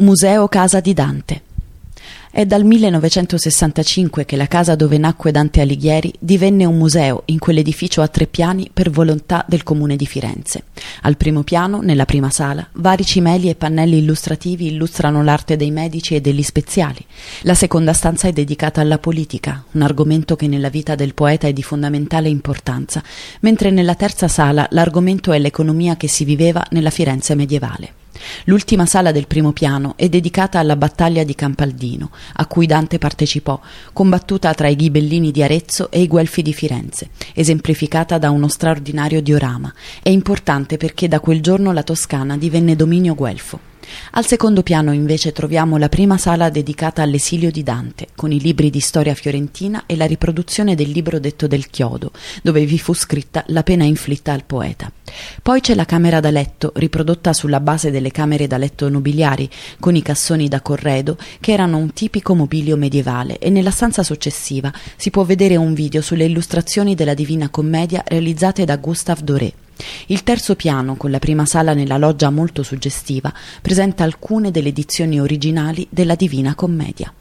Museo Casa di Dante. È dal 1965 che la casa dove nacque Dante Alighieri divenne un museo in quell'edificio a tre piani per volontà del comune di Firenze. Al primo piano, nella prima sala, vari cimeli e pannelli illustrativi illustrano l'arte dei medici e degli speziali. La seconda stanza è dedicata alla politica, un argomento che nella vita del poeta è di fondamentale importanza, mentre nella terza sala l'argomento è l'economia che si viveva nella Firenze medievale. L'ultima sala del primo piano è dedicata alla battaglia di Campaldino, a cui Dante partecipò, combattuta tra i ghibellini di Arezzo e i guelfi di Firenze, esemplificata da uno straordinario diorama. È importante perché da quel giorno la Toscana divenne dominio guelfo. Al secondo piano invece troviamo la prima sala dedicata all'esilio di Dante, con i libri di storia fiorentina e la riproduzione del libro detto del chiodo, dove vi fu scritta la pena inflitta al poeta. Poi c'è la camera da letto, riprodotta sulla base delle camere da letto nobiliari, con i cassoni da corredo, che erano un tipico mobilio medievale, e nella stanza successiva si può vedere un video sulle illustrazioni della Divina Commedia realizzate da Gustave Doré. Il terzo piano, con la prima sala nella loggia molto suggestiva, presenta alcune delle edizioni originali della Divina Commedia.